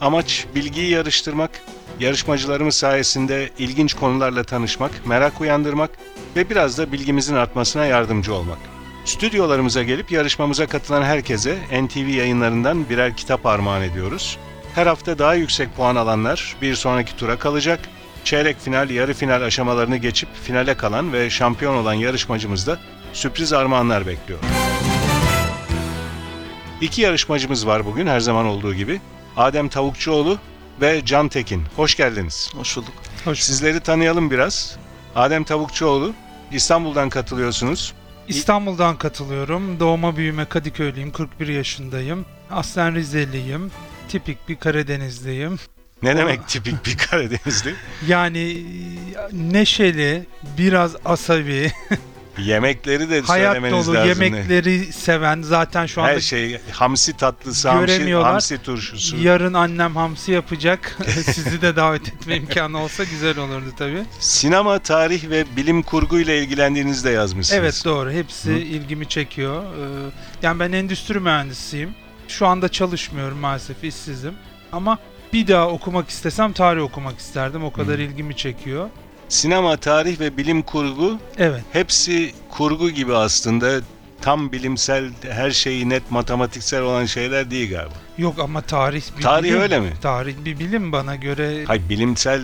Amaç bilgiyi yarıştırmak, yarışmacılarımız sayesinde ilginç konularla tanışmak, merak uyandırmak ve biraz da bilgimizin artmasına yardımcı olmak. Stüdyolarımıza gelip yarışmamıza katılan herkese NTV yayınlarından birer kitap armağan ediyoruz. Her hafta daha yüksek puan alanlar bir sonraki tura kalacak. Çeyrek final, yarı final aşamalarını geçip finale kalan ve şampiyon olan yarışmacımız da sürpriz armağanlar bekliyor. İki yarışmacımız var bugün her zaman olduğu gibi. Adem Tavukçuoğlu ve Can Tekin. Hoş geldiniz. Hoş bulduk. Sizleri tanıyalım biraz. Adem Tavukçuoğlu, İstanbul'dan katılıyorsunuz. İstanbul'dan katılıyorum. Doğma büyüme Kadıköylüyüm. 41 yaşındayım. Aslen Rizeliyim. Tipik bir Karadenizliyim. Ne demek tipik bir Karadenizli? Yani neşeli, biraz asabi, Yemekleri de hayat dolu, lazım. yemekleri seven zaten şu anda Her şey hamsi tatlısı, hamsi, Göremiyorlar. hamsi turşusu. yarın annem hamsi yapacak. Sizi de davet etme imkanı olsa güzel olurdu tabii. Sinema, tarih ve bilim kurgu ile ilgilendiğinizde yazmışsınız. Evet doğru. Hepsi ilgimi çekiyor. Ee, Yani ben endüstri mühendisiyim. Şu anda çalışmıyorum maalesef işsizim. Ama bir daha okumak istesem tarih okumak isterdim. O kadar ilgimi çekiyor. Sinema, tarih ve bilim kurgu Evet. hepsi kurgu gibi aslında. Tam bilimsel, her şeyi net matematiksel olan şeyler değil galiba. Yok ama tarih bir Tarih bilim. öyle mi? Tarih bir bilim bana göre. Hayır bilimsel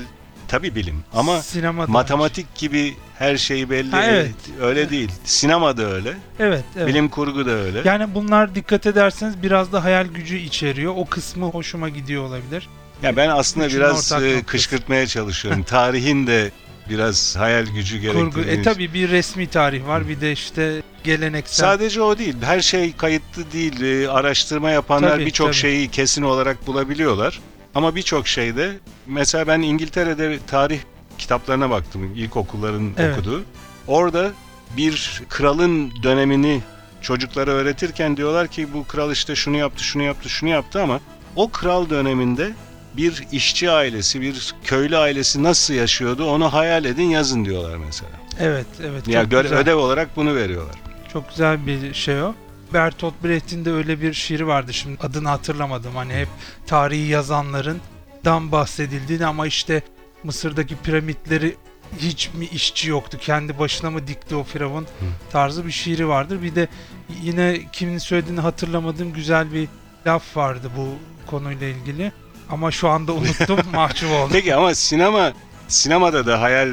tabii bilim ama sinema da- matematik gibi her şey belli. Ha, evet. Öyle değil. Sinema da öyle. Evet, evet. Bilim kurgu da öyle. Yani bunlar dikkat ederseniz biraz da hayal gücü içeriyor. O kısmı hoşuma gidiyor olabilir. Ya ben aslında Üçünün biraz ortak e, noktası. kışkırtmaya çalışıyorum. Tarihin de biraz hayal gücü gerektiğini. Kurgu. E tabi bir resmi tarih var bir de işte geleneksel. Sadece o değil. Her şey kayıtlı değil. E, Araştırma yapanlar Tabii, birçok tabii. şeyi kesin olarak bulabiliyorlar. Ama birçok şeyde mesela ben İngiltere'de tarih kitaplarına baktım. İlkokulların Evet. okuduğu. Orada bir kralın dönemini çocuklara öğretirken diyorlar ki bu kral işte şunu yaptı, şunu yaptı, şunu yaptı ama o kral döneminde bir işçi ailesi, bir köylü ailesi nasıl yaşıyordu onu hayal edin yazın diyorlar mesela. Evet, evet. Ya güzel. ödev olarak bunu veriyorlar. Çok güzel bir şey o. Bertolt Brecht'in de öyle bir şiiri vardı şimdi adını hatırlamadım. Hani hep tarihi yazanların dan bahsedildiğini ama işte Mısır'daki piramitleri hiç mi işçi yoktu? Kendi başına mı dikti o firavun tarzı bir şiiri vardır. Bir de yine kimin söylediğini hatırlamadığım güzel bir laf vardı bu konuyla ilgili. Ama şu anda unuttum, mahcup oldum. Peki ama sinema sinemada da hayal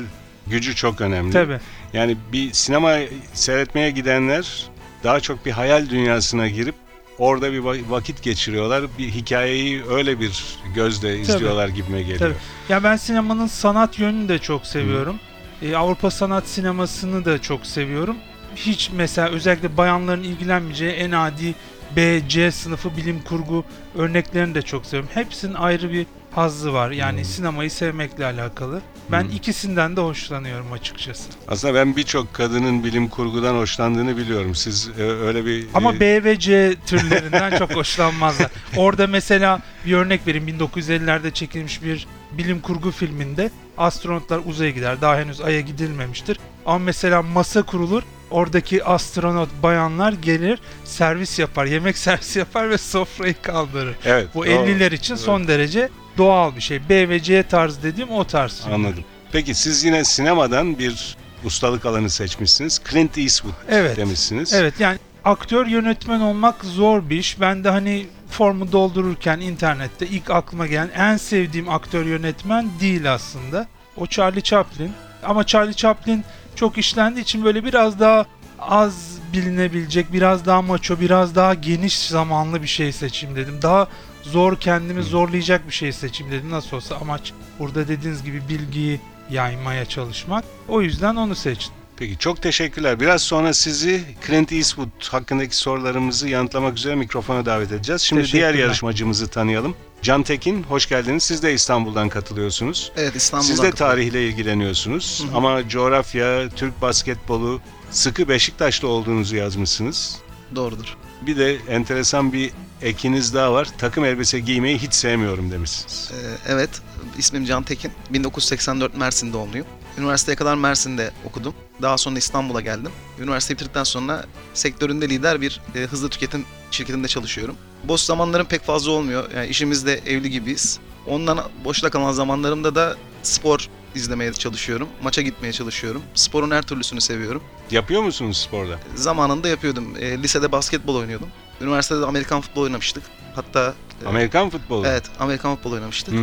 gücü çok önemli. Tabii. Yani bir sinema seyretmeye gidenler daha çok bir hayal dünyasına girip orada bir va- vakit geçiriyorlar. Bir hikayeyi öyle bir gözle izliyorlar gibime geliyor. Tabii. Ya ben sinemanın sanat yönünü de çok seviyorum. Ee, Avrupa sanat sinemasını da çok seviyorum. Hiç mesela özellikle bayanların ilgilenmeyeceği en adi B, C sınıfı bilim kurgu örneklerini de çok seviyorum. Hepsinin ayrı bir hazzı var. Yani Hmm. sinemayı sevmekle alakalı. Ben Hmm. ikisinden de hoşlanıyorum açıkçası. Aslında ben birçok kadının bilim kurgudan hoşlandığını biliyorum. Siz e, öyle bir Ama e, B ve C türlerinden çok hoşlanmazlar. Orada mesela bir örnek vereyim. 1950'lerde çekilmiş bir bilim kurgu filminde astronotlar uzaya gider. Daha henüz Ay'a gidilmemiştir. Ama mesela masa kurulur. Oradaki astronot bayanlar gelir, servis yapar, yemek servisi yapar ve sofrayı kaldırır. evet, Bu o- 50'ler için son derece doğal bir şey. B ve C tarzı dediğim o tarz. Anladım. Peki siz yine sinemadan bir ustalık alanı seçmişsiniz. Clint Eastwood Evet. demişsiniz. Evet yani aktör yönetmen olmak zor bir iş. Ben de hani formu doldururken internette ilk aklıma gelen en sevdiğim aktör yönetmen değil aslında. O Charlie Chaplin. Ama Charlie Chaplin çok işlendiği için böyle biraz daha az bilinebilecek, biraz daha maço, biraz daha geniş zamanlı bir şey seçeyim dedim. Daha zor kendimi zorlayacak bir şey seçeyim dedim. Nasıl olsa amaç burada dediğiniz gibi bilgiyi yaymaya çalışmak. O yüzden onu seçtim. Peki çok teşekkürler. Biraz sonra sizi Clint Eastwood hakkındaki sorularımızı yanıtlamak üzere mikrofona davet edeceğiz. Şimdi diğer yarışmacımızı tanıyalım. Can Tekin, hoş geldiniz. Siz de İstanbul'dan katılıyorsunuz. Evet İstanbul'dan Siz de tarihle ilgileniyorsunuz Hı hı. ama coğrafya, Türk basketbolu, sıkı Beşiktaşlı olduğunuzu yazmışsınız. Doğrudur. Bir de enteresan bir ekiniz daha var. Takım elbise giymeyi hiç sevmiyorum demişsiniz. Ee, evet ismim Can Tekin. 1984 Mersin doğumluyum. Üniversiteye kadar Mersin'de okudum. Daha sonra İstanbul'a geldim. Üniversite bitirdikten sonra sektöründe lider bir e, hızlı tüketim şirketinde çalışıyorum. Boş zamanlarım pek fazla olmuyor. Yani işimizde evli gibiyiz. Ondan boşta kalan zamanlarımda da spor izlemeye çalışıyorum. Maça gitmeye çalışıyorum. Sporun her türlüsünü seviyorum. Yapıyor musunuz sporda? Zamanında yapıyordum. E, lisede basketbol oynuyordum. Üniversitede de Amerikan futbol oynamıştık. Hatta e, Amerikan futbolu. Evet, Amerikan futbol oynamıştık. Ee,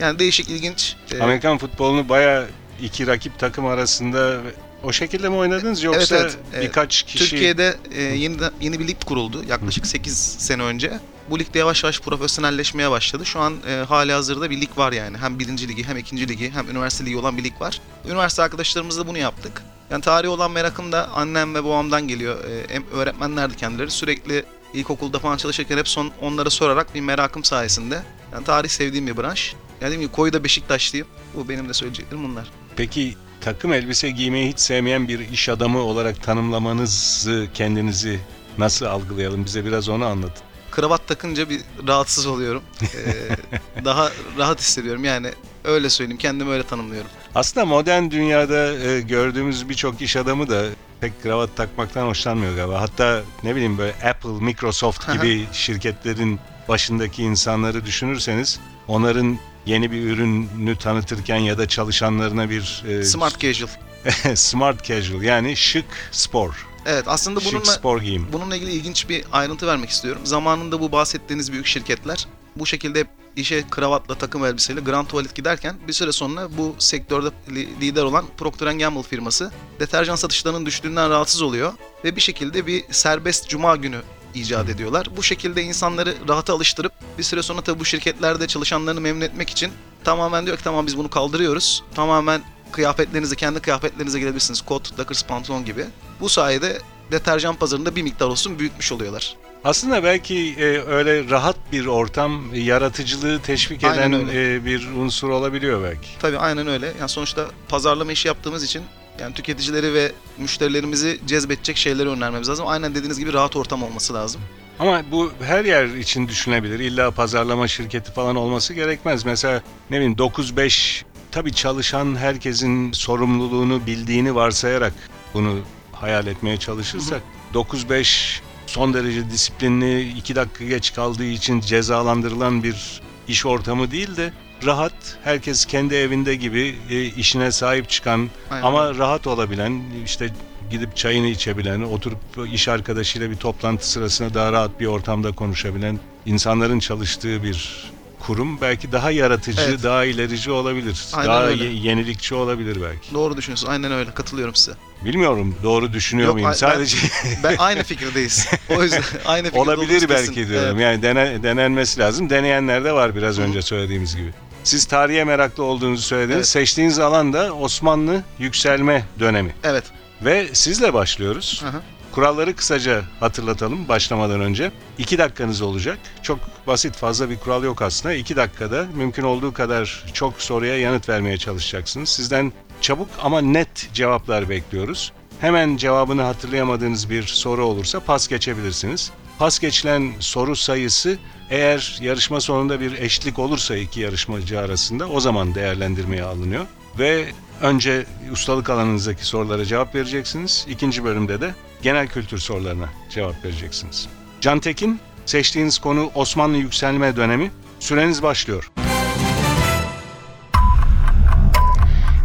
Yani değişik, ilginç. Ee, Amerikan futbolunu baya iki rakip takım arasında o şekilde mi oynadınız yoksa Evet, evet. Birkaç kişi Türkiye'de e, yeni yeni bir lig kuruldu yaklaşık 8 sene önce. Bu ligde yavaş yavaş profesyonelleşmeye başladı. Şu an e, hali hazırda bir lig var yani. Hem birinci ligi hem ikinci ligi hem üniversite ligi olan bir lig var. Üniversite arkadaşlarımızla bunu yaptık. Yani tarihi olan merakım da annem ve babamdan geliyor. E, öğretmenlerdi kendileri. Sürekli ilkokulda falan çalışırken hep son onlara sorarak bir merakım sayesinde. Yani tarih sevdiğim bir branş. Yani dediğim gibi koyu da Beşiktaşlıyım. Bu benim de söyleyeceklerim bunlar. Peki takım elbise giymeyi hiç sevmeyen bir iş adamı olarak tanımlamanızı kendinizi nasıl algılayalım? Bize biraz onu anlatın. kravat takınca bir rahatsız oluyorum. Ee, daha rahat hissediyorum. Yani öyle söyleyeyim. Kendimi öyle tanımlıyorum. Aslında modern dünyada e, gördüğümüz birçok iş adamı da pek kravat takmaktan hoşlanmıyor galiba. Hatta ne bileyim böyle Apple, Microsoft gibi şirketlerin başındaki insanları düşünürseniz onların yeni bir ürünü tanıtırken ya da çalışanlarına bir e, Smart casual. smart casual yani şık spor, Evet aslında şık bununla spor giyim. bununla ilgili ilginç bir ayrıntı vermek istiyorum. Zamanında bu bahsettiğiniz büyük şirketler bu şekilde işe kravatla takım elbiseyle Grand Tuvalet giderken bir süre sonra bu sektörde li- lider olan Procter Gamble firması deterjan satışlarının düştüğünden rahatsız oluyor ve bir şekilde bir serbest cuma günü icat ediyorlar. Bu şekilde insanları rahata alıştırıp bir süre sonra tabii bu şirketlerde çalışanlarını memnun etmek için tamamen diyor ki tamam biz bunu kaldırıyoruz. Tamamen kıyafetlerinize, kendi kıyafetlerinize girebilirsiniz. Kot, Dockers, pantolon gibi. Bu sayede deterjan pazarında bir miktar olsun büyütmüş oluyorlar. Aslında belki e, öyle rahat bir ortam yaratıcılığı teşvik eden e, bir unsur olabiliyor belki. Tabii aynen öyle. Yani sonuçta pazarlama işi yaptığımız için yani tüketicileri ve müşterilerimizi cezbedecek şeyleri önermemiz lazım. Aynen dediğiniz gibi rahat ortam olması lazım. Ama bu her yer için düşünebilir. İlla pazarlama şirketi falan olması gerekmez. Mesela ne bileyim 9-5 tabii çalışan herkesin sorumluluğunu bildiğini varsayarak bunu hayal etmeye çalışırsak 9-5 son derece disiplinli 2 dakika geç kaldığı için cezalandırılan bir iş ortamı değil de rahat herkes kendi evinde gibi e, işine sahip çıkan Aynen ama rahat olabilen işte gidip çayını içebilen, oturup iş arkadaşıyla bir toplantı sırasında daha rahat bir ortamda konuşabilen insanların çalıştığı bir kurum belki daha yaratıcı, Evet. daha ilerici olabilir. Aynen daha öyle. ye- yenilikçi olabilir belki. Doğru düşünüyorsunuz. Aynen öyle. Katılıyorum size. Bilmiyorum doğru düşünüyor Yok, muyum? ben- Sadece Ben aynı fikirdeyiz. O yüzden aynı fikirde olabilir kesin. belki diyorum. Evet. Yani dene- denenmesi lazım. Deneyenler de var biraz önce söylediğimiz gibi. Siz tarihe meraklı olduğunuzu söylediniz. Evet. Seçtiğiniz alan da Osmanlı yükselme dönemi. Evet. Ve sizle başlıyoruz. Hı hı. Kuralları kısaca hatırlatalım başlamadan önce. İki dakikanız olacak. Çok basit fazla bir kural yok aslında. İki dakikada mümkün olduğu kadar çok soruya yanıt vermeye çalışacaksınız. Sizden çabuk ama net cevaplar bekliyoruz. Hemen cevabını hatırlayamadığınız bir soru olursa pas geçebilirsiniz. Pas geçilen soru sayısı eğer yarışma sonunda bir eşlik olursa iki yarışmacı arasında o zaman değerlendirmeye alınıyor. Ve önce ustalık alanınızdaki sorulara cevap vereceksiniz. İkinci bölümde de genel kültür sorularına cevap vereceksiniz. Can Tekin, seçtiğiniz konu Osmanlı yükselme dönemi. Süreniz başlıyor.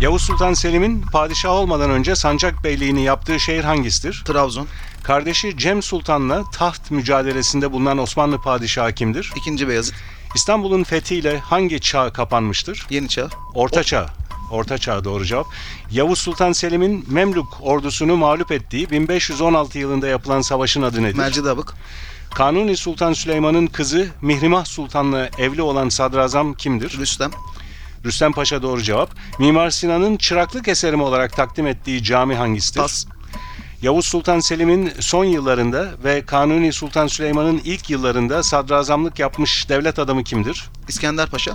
Yavuz Sultan Selim'in padişah olmadan önce sancak beyliğini yaptığı şehir hangisidir? Trabzon. Kardeşi Cem Sultan'la taht mücadelesinde bulunan Osmanlı padişahı kimdir? İkinci Beyazıt. İstanbul'un fethiyle hangi çağ kapanmıştır? Yeni Çağ. Orta Çağ. Orta Çağ doğru cevap. Yavuz Sultan Selim'in Memlük ordusunu mağlup ettiği 1516 yılında yapılan savaşın adı nedir? Mercidabık. Kanuni Sultan Süleyman'ın kızı Mihrimah Sultan'la evli olan sadrazam kimdir? Rüstem. Rüstem Paşa doğru cevap. Mimar Sinan'ın çıraklık eseri olarak takdim ettiği cami hangisidir? Tas. Yavuz Sultan Selim'in son yıllarında ve Kanuni Sultan Süleyman'ın ilk yıllarında sadrazamlık yapmış devlet adamı kimdir? İskender Paşa.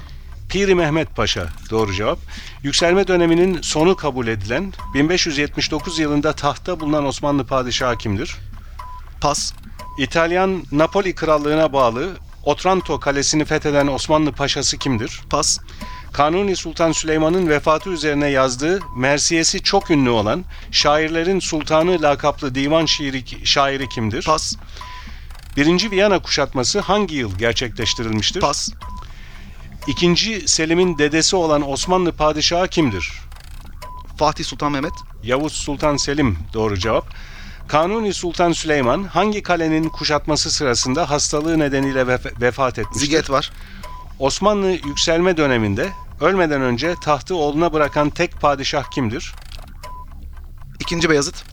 Piri Mehmet Paşa doğru cevap. Yükselme döneminin sonu kabul edilen 1579 yılında tahta bulunan Osmanlı padişahı kimdir? Pas. İtalyan Napoli Krallığına bağlı Otranto Kalesi'ni fetheden Osmanlı paşası kimdir? Pas. Kanuni Sultan Süleyman'ın vefatı üzerine yazdığı mersiyesi çok ünlü olan şairlerin sultanı lakaplı divan şiiri, şairi kimdir? Pas. Birinci Viyana kuşatması hangi yıl gerçekleştirilmiştir? Pas. İkinci Selim'in dedesi olan Osmanlı padişahı kimdir? Fatih Sultan Mehmet. Yavuz Sultan Selim doğru cevap. Kanuni Sultan Süleyman hangi kalenin kuşatması sırasında hastalığı nedeniyle vef- vefat etmiştir? Ziget var. Osmanlı yükselme döneminde ölmeden önce tahtı oğluna bırakan tek padişah kimdir? İkinci Beyazıt.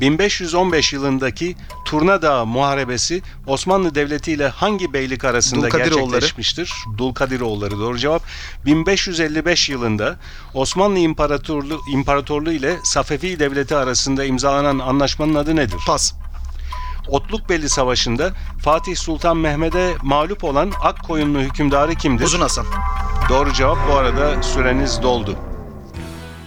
1515 yılındaki Turna Dağı Muharebesi Osmanlı Devleti ile hangi beylik arasında Dulkadiroğulları. gerçekleşmiştir? Dulkadiroğulları doğru cevap. 1555 yılında Osmanlı İmparatorluğu, İmparatorluğu ile Safevi Devleti arasında imzalanan anlaşmanın adı nedir? Pas. Otlukbeli Savaşı'nda Fatih Sultan Mehmet'e mağlup olan Akkoyunlu hükümdarı kimdir? Uzun Hasan. Doğru cevap bu arada süreniz doldu.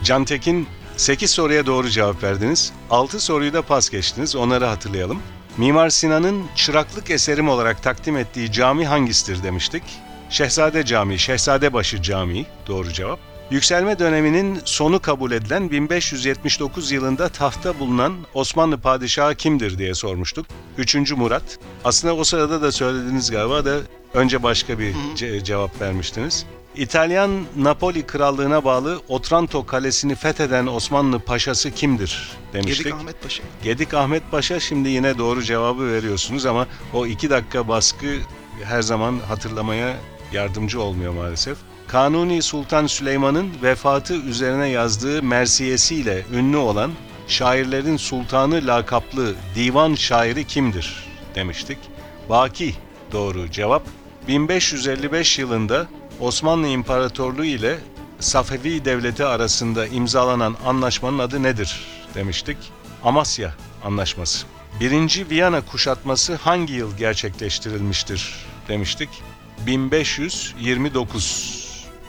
Can Tekin 8 soruya doğru cevap verdiniz. 6 soruyu da pas geçtiniz. Onları hatırlayalım. Mimar Sinan'ın çıraklık eserim olarak takdim ettiği cami hangisidir demiştik. Şehzade Camii, Şehzadebaşı Camii doğru cevap. Yükselme döneminin sonu kabul edilen 1579 yılında tahta bulunan Osmanlı padişahı kimdir diye sormuştuk. 3. Murat. Aslında o sırada da söylediniz galiba da önce başka bir ce- cevap vermiştiniz. İtalyan Napoli Krallığına bağlı Otranto Kalesi'ni fetheden Osmanlı paşası kimdir demiştik. Gedik Ahmet Paşa. Gedik Ahmet Paşa şimdi yine doğru cevabı veriyorsunuz ama o iki dakika baskı her zaman hatırlamaya yardımcı olmuyor maalesef. Kanuni Sultan Süleyman'ın vefatı üzerine yazdığı mersiyesiyle ünlü olan şairlerin sultanı lakaplı divan şairi kimdir demiştik. Baki doğru cevap. 1555 yılında Osmanlı İmparatorluğu ile Safevi Devleti arasında imzalanan anlaşmanın adı nedir demiştik. Amasya Anlaşması. Birinci Viyana kuşatması hangi yıl gerçekleştirilmiştir demiştik. 1529.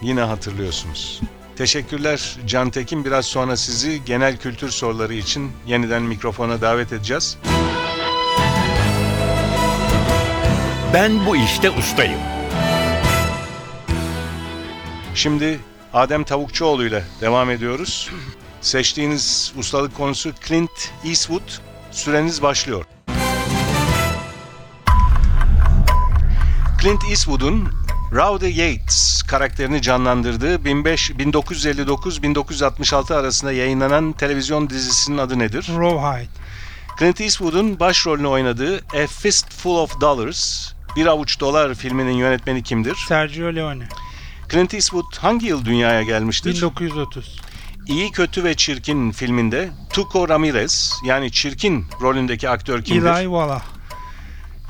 Yine hatırlıyorsunuz. Teşekkürler Can Tekin. Biraz sonra sizi genel kültür soruları için yeniden mikrofona davet edeceğiz. Ben bu işte ustayım. Şimdi Adem Tavukçuoğlu ile devam ediyoruz. Seçtiğiniz ustalık konusu Clint Eastwood. Süreniz başlıyor. Clint Eastwood'un Rowdy Yates karakterini canlandırdığı 15 1959-1966 arasında yayınlanan televizyon dizisinin adı nedir? Rawhide. Clint Eastwood'un başrolünü oynadığı A Fistful of Dollars, Bir Avuç Dolar filminin yönetmeni kimdir? Sergio Leone. Clint Eastwood hangi yıl dünyaya gelmiştir? 1930. İyi, Kötü ve Çirkin filminde Tuco Ramirez yani Çirkin rolündeki aktör kimdir? Eli Wallach.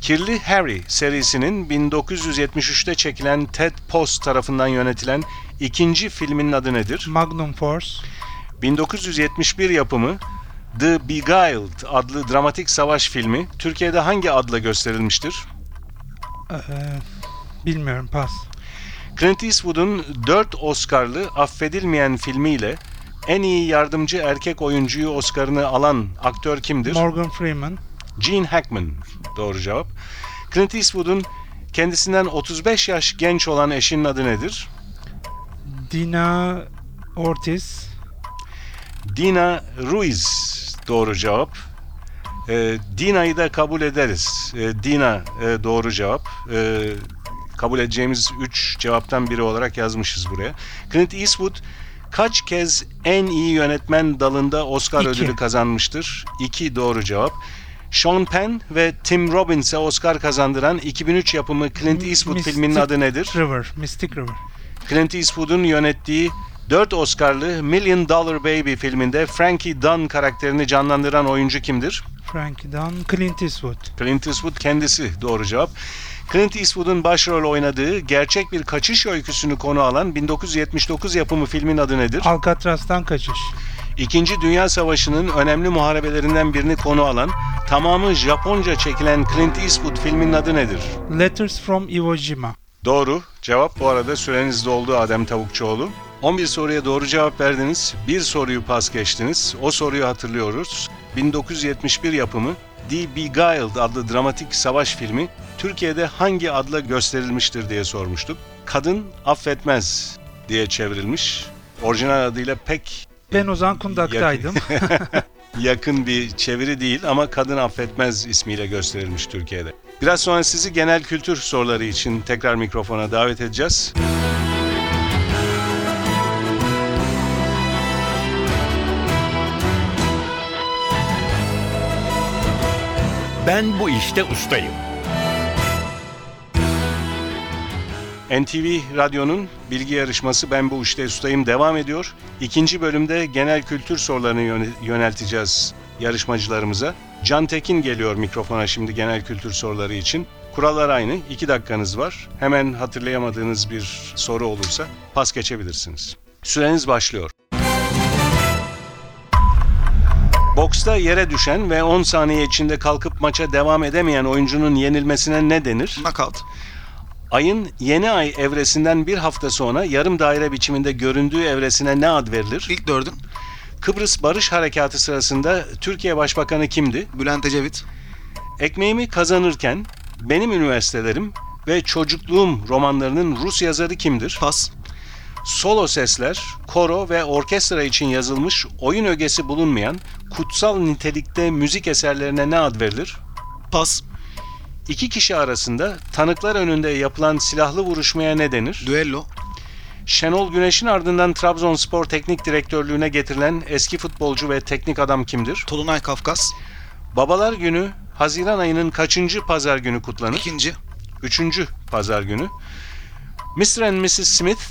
Kirli Harry serisinin 1973'te çekilen Ted Post tarafından yönetilen ikinci filminin adı nedir? Magnum Force. 1971 yapımı The Beguiled adlı dramatik savaş filmi Türkiye'de hangi adla gösterilmiştir? Ee, bilmiyorum pas. Clint Eastwood'un 4 Oscar'lı Affedilmeyen filmiyle en iyi yardımcı erkek oyuncuyu Oscar'ını alan aktör kimdir? Morgan Freeman. Gene Hackman. Doğru cevap. Clint Eastwood'un kendisinden 35 yaş genç olan eşinin adı nedir? Dina Ortiz. Dina Ruiz. Doğru cevap. Ee, Dina'yı da kabul ederiz. Ee, Dina e, doğru cevap. Ee, kabul edeceğimiz 3 cevaptan biri olarak yazmışız buraya. Clint Eastwood kaç kez en iyi yönetmen dalında Oscar İki. ödülü kazanmıştır? 2 doğru cevap. Sean Penn ve Tim Robbins'e Oscar kazandıran 2003 yapımı Clint Eastwood Mystic filminin adı nedir? River. Mystic River. Clint Eastwood'un yönettiği 4 Oscar'lı Million Dollar Baby filminde Frankie Dunn karakterini canlandıran oyuncu kimdir? Frankie Dunn. Clint Eastwood. Clint Eastwood kendisi doğru cevap. Clint Eastwood'un başrol oynadığı gerçek bir kaçış öyküsünü konu alan 1979 yapımı filmin adı nedir? Alcatraz'tan kaçış. İkinci Dünya Savaşı'nın önemli muharebelerinden birini konu alan, tamamı Japonca çekilen Clint Eastwood filminin adı nedir? Letters from Iwo Jima. Doğru. Cevap bu arada süreniz doldu Adem Tavukçuoğlu. 11 soruya doğru cevap verdiniz. Bir soruyu pas geçtiniz. O soruyu hatırlıyoruz. 1971 yapımı The Beguiled adlı dramatik savaş filmi Türkiye'de hangi adla gösterilmiştir diye sormuştuk. Kadın affetmez diye çevrilmiş. Orijinal adıyla pek Ben Ozan Kundak'taydım. yakın bir çeviri değil ama Kadın Affetmez ismiyle gösterilmiş Türkiye'de. Biraz sonra sizi genel kültür soruları için tekrar mikrofona davet edeceğiz. Ben bu işte ustayım. NTV Radyo'nun bilgi yarışması Ben Bu İşte Ustayım devam ediyor. İkinci bölümde genel kültür sorularını yöne- yönelteceğiz yarışmacılarımıza. Can Tekin geliyor mikrofona şimdi genel kültür soruları için. Kurallar aynı. İki dakikanız var. Hemen hatırlayamadığınız bir soru olursa pas geçebilirsiniz. Süreniz başlıyor. Boksta yere düşen ve 10 saniye içinde kalkıp maça devam edemeyen oyuncunun yenilmesine ne denir? Knockout. Ayın yeni ay evresinden bir hafta sonra yarım daire biçiminde göründüğü evresine ne ad verilir? İlk dördün. Kıbrıs Barış Harekatı sırasında Türkiye Başbakanı kimdi? Bülent Ecevit. Ekmeğimi kazanırken benim üniversitelerim ve çocukluğum romanlarının Rus yazarı kimdir? Pas. Solo sesler, koro ve orkestra için yazılmış oyun ögesi bulunmayan kutsal nitelikte müzik eserlerine ne ad verilir? Pas. İki kişi arasında tanıklar önünde yapılan silahlı vuruşmaya ne denir? Düello. Şenol Güneş'in ardından Trabzonspor teknik direktörlüğüne getirilen eski futbolcu ve teknik adam kimdir? Tolunay Kafkas. Babalar Günü Haziran ayının kaçıncı pazar günü kutlanır? İkinci. Üçüncü pazar günü. Mr. and Mrs. Smith,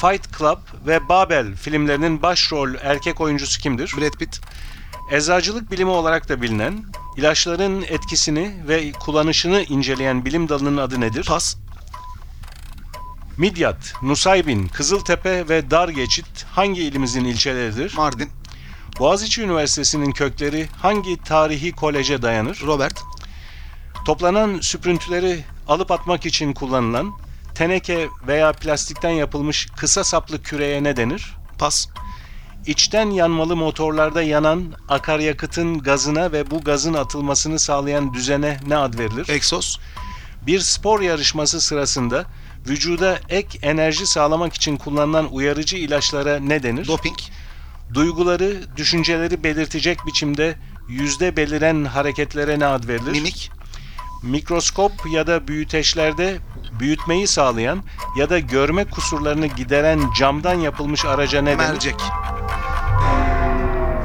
Fight Club ve Babel filmlerinin başrol erkek oyuncusu kimdir? Brad Pitt. Eczacılık bilimi olarak da bilinen, ilaçların etkisini ve kullanışını inceleyen bilim dalının adı nedir? Pas. Midyat, Nusaybin, Kızıltepe ve Dargeçit hangi ilimizin ilçeleridir? Mardin. Boğaziçi Üniversitesi'nin kökleri hangi tarihi koleje dayanır? Robert. Toplanan süprüntüleri alıp atmak için kullanılan teneke veya plastikten yapılmış kısa saplı küreye ne denir? Pas. İçten yanmalı motorlarda yanan akaryakıtın gazına ve bu gazın atılmasını sağlayan düzene ne ad verilir? Exos. Bir spor yarışması sırasında vücuda ek enerji sağlamak için kullanılan uyarıcı ilaçlara ne denir? Doping. Duyguları, düşünceleri belirtecek biçimde yüzde beliren hareketlere ne ad verilir? Mimik. Mikroskop ya da büyüteçlerde büyütmeyi sağlayan ya da görme kusurlarını gideren camdan yapılmış araca ne denir? Mercek.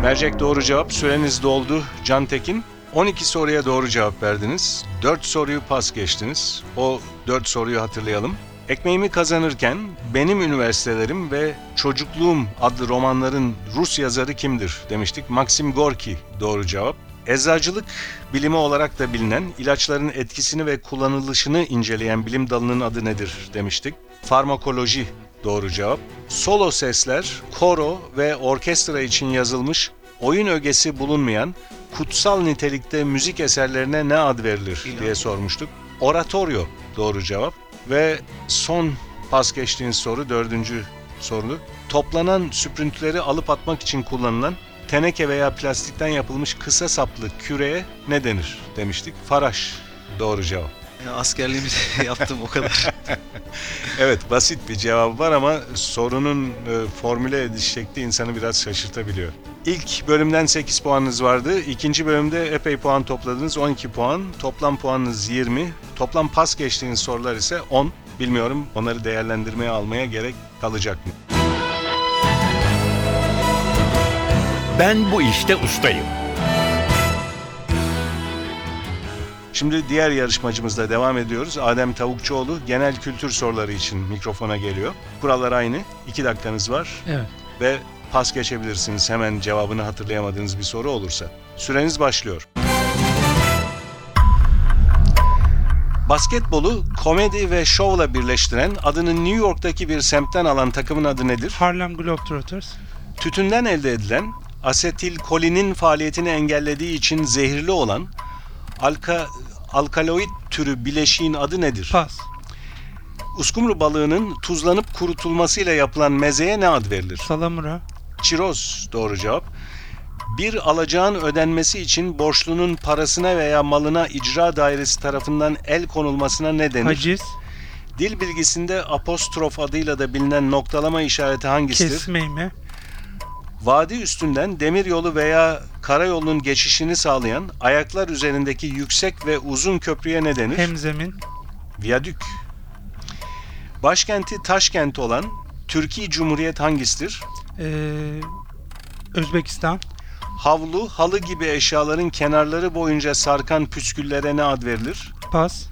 Mercek doğru cevap. Süreniz doldu Can Tekin. 12 soruya doğru cevap verdiniz. 4 soruyu pas geçtiniz. O 4 soruyu hatırlayalım. Ekmeğimi kazanırken benim üniversitelerim ve çocukluğum adlı romanların Rus yazarı kimdir demiştik. Maxim Gorki doğru cevap. Eczacılık bilimi olarak da bilinen ilaçların etkisini ve kullanılışını inceleyen bilim dalının adı nedir demiştik. Farmakoloji doğru cevap. Solo sesler, koro ve orkestra için yazılmış oyun ögesi bulunmayan kutsal nitelikte müzik eserlerine ne ad verilir İlahi. diye sormuştuk. Oratoryo doğru cevap ve son pas geçtiğiniz soru dördüncü soru. Toplanan süprüntüleri alıp atmak için kullanılan teneke veya plastikten yapılmış kısa saplı küreye ne denir demiştik. Faraş doğru cevap. Ya, askerliğimi de yaptım o kadar. Evet basit bir cevabı var ama sorunun e, formüle ediş şekli insanı biraz şaşırtabiliyor. İlk bölümden 8 puanınız vardı. İkinci bölümde epey puan topladınız. 12 puan. Toplam puanınız 20. Toplam pas geçtiğiniz sorular ise 10. Bilmiyorum onları değerlendirmeye almaya gerek kalacak mı? Ben bu işte ustayım. Şimdi diğer yarışmacımızla devam ediyoruz. Adem Tavukçuoğlu genel kültür soruları için mikrofona geliyor. Kurallar aynı. 2 dakikanız var. evet. ve pas geçebilirsiniz hemen cevabını hatırlayamadığınız bir soru olursa. Süreniz başlıyor. Basketbolu komedi ve şovla birleştiren adını New York'taki bir semtten alan takımın adı nedir? Harlem Globetrotters. Tütünden elde edilen asetilkolinin faaliyetini engellediği için zehirli olan alka, alkaloid türü bileşiğin adı nedir? Pas. Uskumru balığının tuzlanıp kurutulmasıyla yapılan mezeye ne ad verilir? Salamura. Çiroz doğru cevap. Bir alacağın ödenmesi için borçlunun parasına veya malına icra dairesi tarafından el konulmasına ne denir? Haciz. Dil bilgisinde apostrof adıyla da bilinen noktalama işareti hangisidir? Kesmeyme. Vadi üstünden demiryolu veya karayolunun geçişini sağlayan ayaklar üzerindeki yüksek ve uzun köprüye ne denir? Hemzemin. Viyadük. Başkenti Taşkent olan Türkiye Cumhuriyet hangisidir? Ee, Özbekistan. Havlu, halı gibi eşyaların kenarları boyunca sarkan püsküllere ne ad verilir? Pas.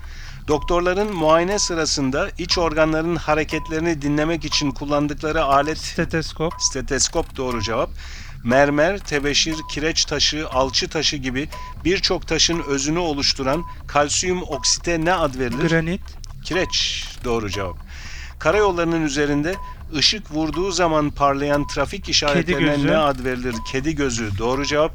Doktorların muayene sırasında iç organların hareketlerini dinlemek için kullandıkları alet Steteskop. steteskop doğru cevap. Mermer, tebeşir, kireç taşı, alçı taşı gibi birçok taşın özünü oluşturan kalsiyum oksite ne ad verilir? Granit. Kireç doğru cevap. Karayollarının üzerinde ışık vurduğu zaman parlayan trafik işaretlerine ne ad verilir? Kedi gözü doğru cevap.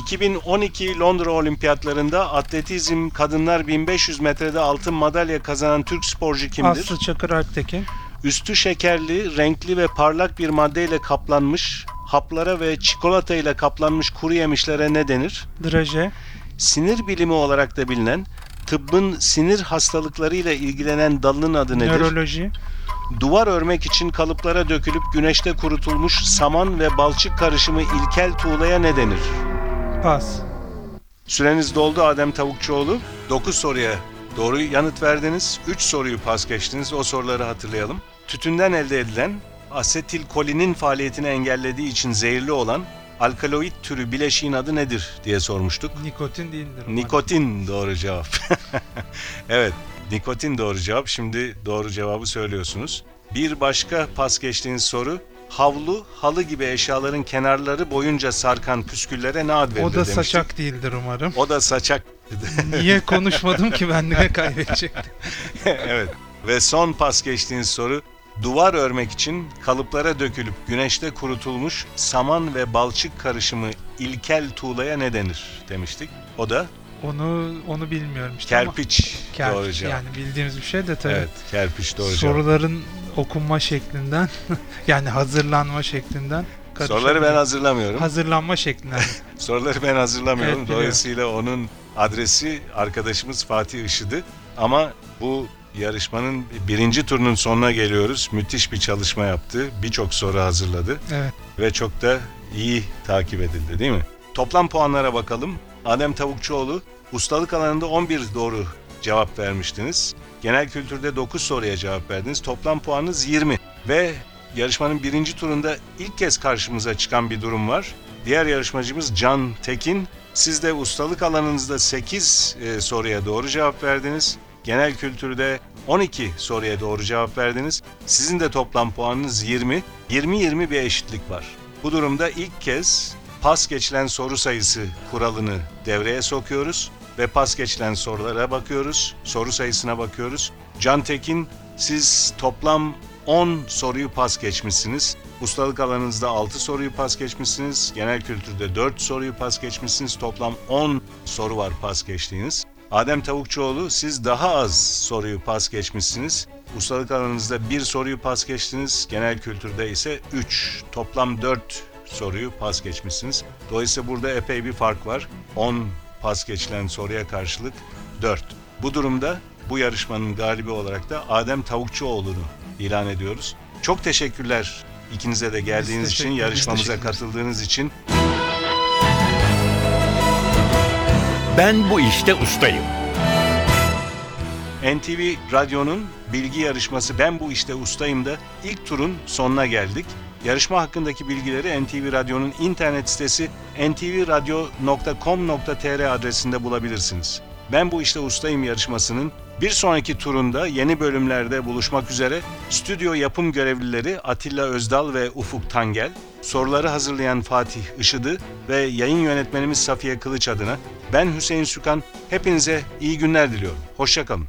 2012 Londra Olimpiyatlarında atletizm kadınlar 1500 metrede altın madalya kazanan Türk sporcu kimdir? Aslı Çakır Alptekin. Üstü şekerli, renkli ve parlak bir maddeyle kaplanmış, haplara ve çikolata ile kaplanmış kuru yemişlere ne denir? Draje. Sinir bilimi olarak da bilinen, tıbbın sinir hastalıklarıyla ilgilenen dalının adı nedir? Nöroloji. Duvar örmek için kalıplara dökülüp güneşte kurutulmuş saman ve balçık karışımı ilkel tuğlaya ne denir? Pas. Süreniz doldu Adem Tavukçuoğlu. 9 soruya doğru yanıt verdiniz. 3 soruyu pas geçtiniz. O soruları hatırlayalım. Tütünden elde edilen asetilkolinin faaliyetini engellediği için zehirli olan alkaloid türü bileşiğin adı nedir diye sormuştuk. Nikotin değildir. umarım. Nikotin doğru cevap. evet, nikotin doğru cevap. Şimdi doğru cevabı söylüyorsunuz. Bir başka pas geçtiğiniz soru. Havlu, halı gibi eşyaların kenarları boyunca sarkan püsküllere ne ad verilir O da demiştik. saçak değildir umarım. O da saçak. Niye konuşmadım ki ben ne kaybedecektim? evet. Ve son pas geçtiğiniz soru. Duvar örmek için kalıplara dökülüp güneşte kurutulmuş saman ve balçık karışımı ilkel tuğlaya ne denir demiştik. O da Onu onu bilmiyorum işte ama kerpiç. kerpiç doğru cevap. yani bildiğimiz bir şey de tabii. Evet, kerpiç doğru soruların okunma şeklinden yani hazırlanma şeklinden Soruları ben hazırlamıyorum. hazırlanma şeklinden. Soruları ben hazırlamıyorum. Evet. Dolayısıyla onun adresi arkadaşımız Fatih Işıdı. Ama bu yarışmanın birinci turunun sonuna geliyoruz. Müthiş bir çalışma yaptı. Birçok soru hazırladı. evet. Ve çok da iyi takip edildi değil mi? Toplam puanlara bakalım. Adem Tavukçuoğlu ustalık alanında 11 doğru cevap vermiştiniz. Genel kültürde 9 soruya cevap verdiniz. Toplam puanınız 20. Ve yarışmanın birinci turunda ilk kez karşımıza çıkan bir durum var. Diğer yarışmacımız Can Tekin. Siz de ustalık alanınızda 8 e, soruya doğru cevap verdiniz. Genel kültürde 12 soruya doğru cevap verdiniz. Sizin de toplam puanınız 20. 20-20 bir eşitlik var. Bu durumda ilk kez pas geçilen soru sayısı kuralını devreye sokuyoruz ve pas geçilen sorulara bakıyoruz. Soru sayısına bakıyoruz. Can Tekin siz toplam 10 soruyu pas geçmişsiniz. Ustalık alanınızda 6 soruyu pas geçmişsiniz. Genel kültürde 4 soruyu pas geçmişsiniz. Toplam 10 soru var pas geçtiğiniz. Adem Tavukçuoğlu siz daha az soruyu pas geçmişsiniz. Ustalık alanınızda bir soruyu pas geçtiniz. Genel kültürde ise 3. Toplam 4 soruyu pas geçmişsiniz. Dolayısıyla burada epey bir fark var. 10 pas geçilen soruya karşılık 4. Bu durumda bu yarışmanın galibi olarak da Adem Tavukçuoğlu'nu ilan ediyoruz. Çok teşekkürler ikinize de geldiğiniz Biz için, yarışmamıza katıldığınız için. Ben bu işte ustayım. NTV Radyo'nun bilgi yarışması Ben Bu İşte Ustayım da ilk turun sonuna geldik. Yarışma hakkındaki bilgileri NTV Radyo'nun internet sitesi ntvradio.com.tr adresinde bulabilirsiniz. Ben Bu İşte Ustayım yarışmasının bir sonraki turunda yeni bölümlerde buluşmak üzere stüdyo yapım görevlileri Atilla Özdal ve Ufuk Tangel, soruları hazırlayan Fatih Işıdı ve yayın yönetmenimiz Safiye Kılıç adına ben Hüseyin Sükan hepinize iyi günler diliyorum. Hoşçakalın.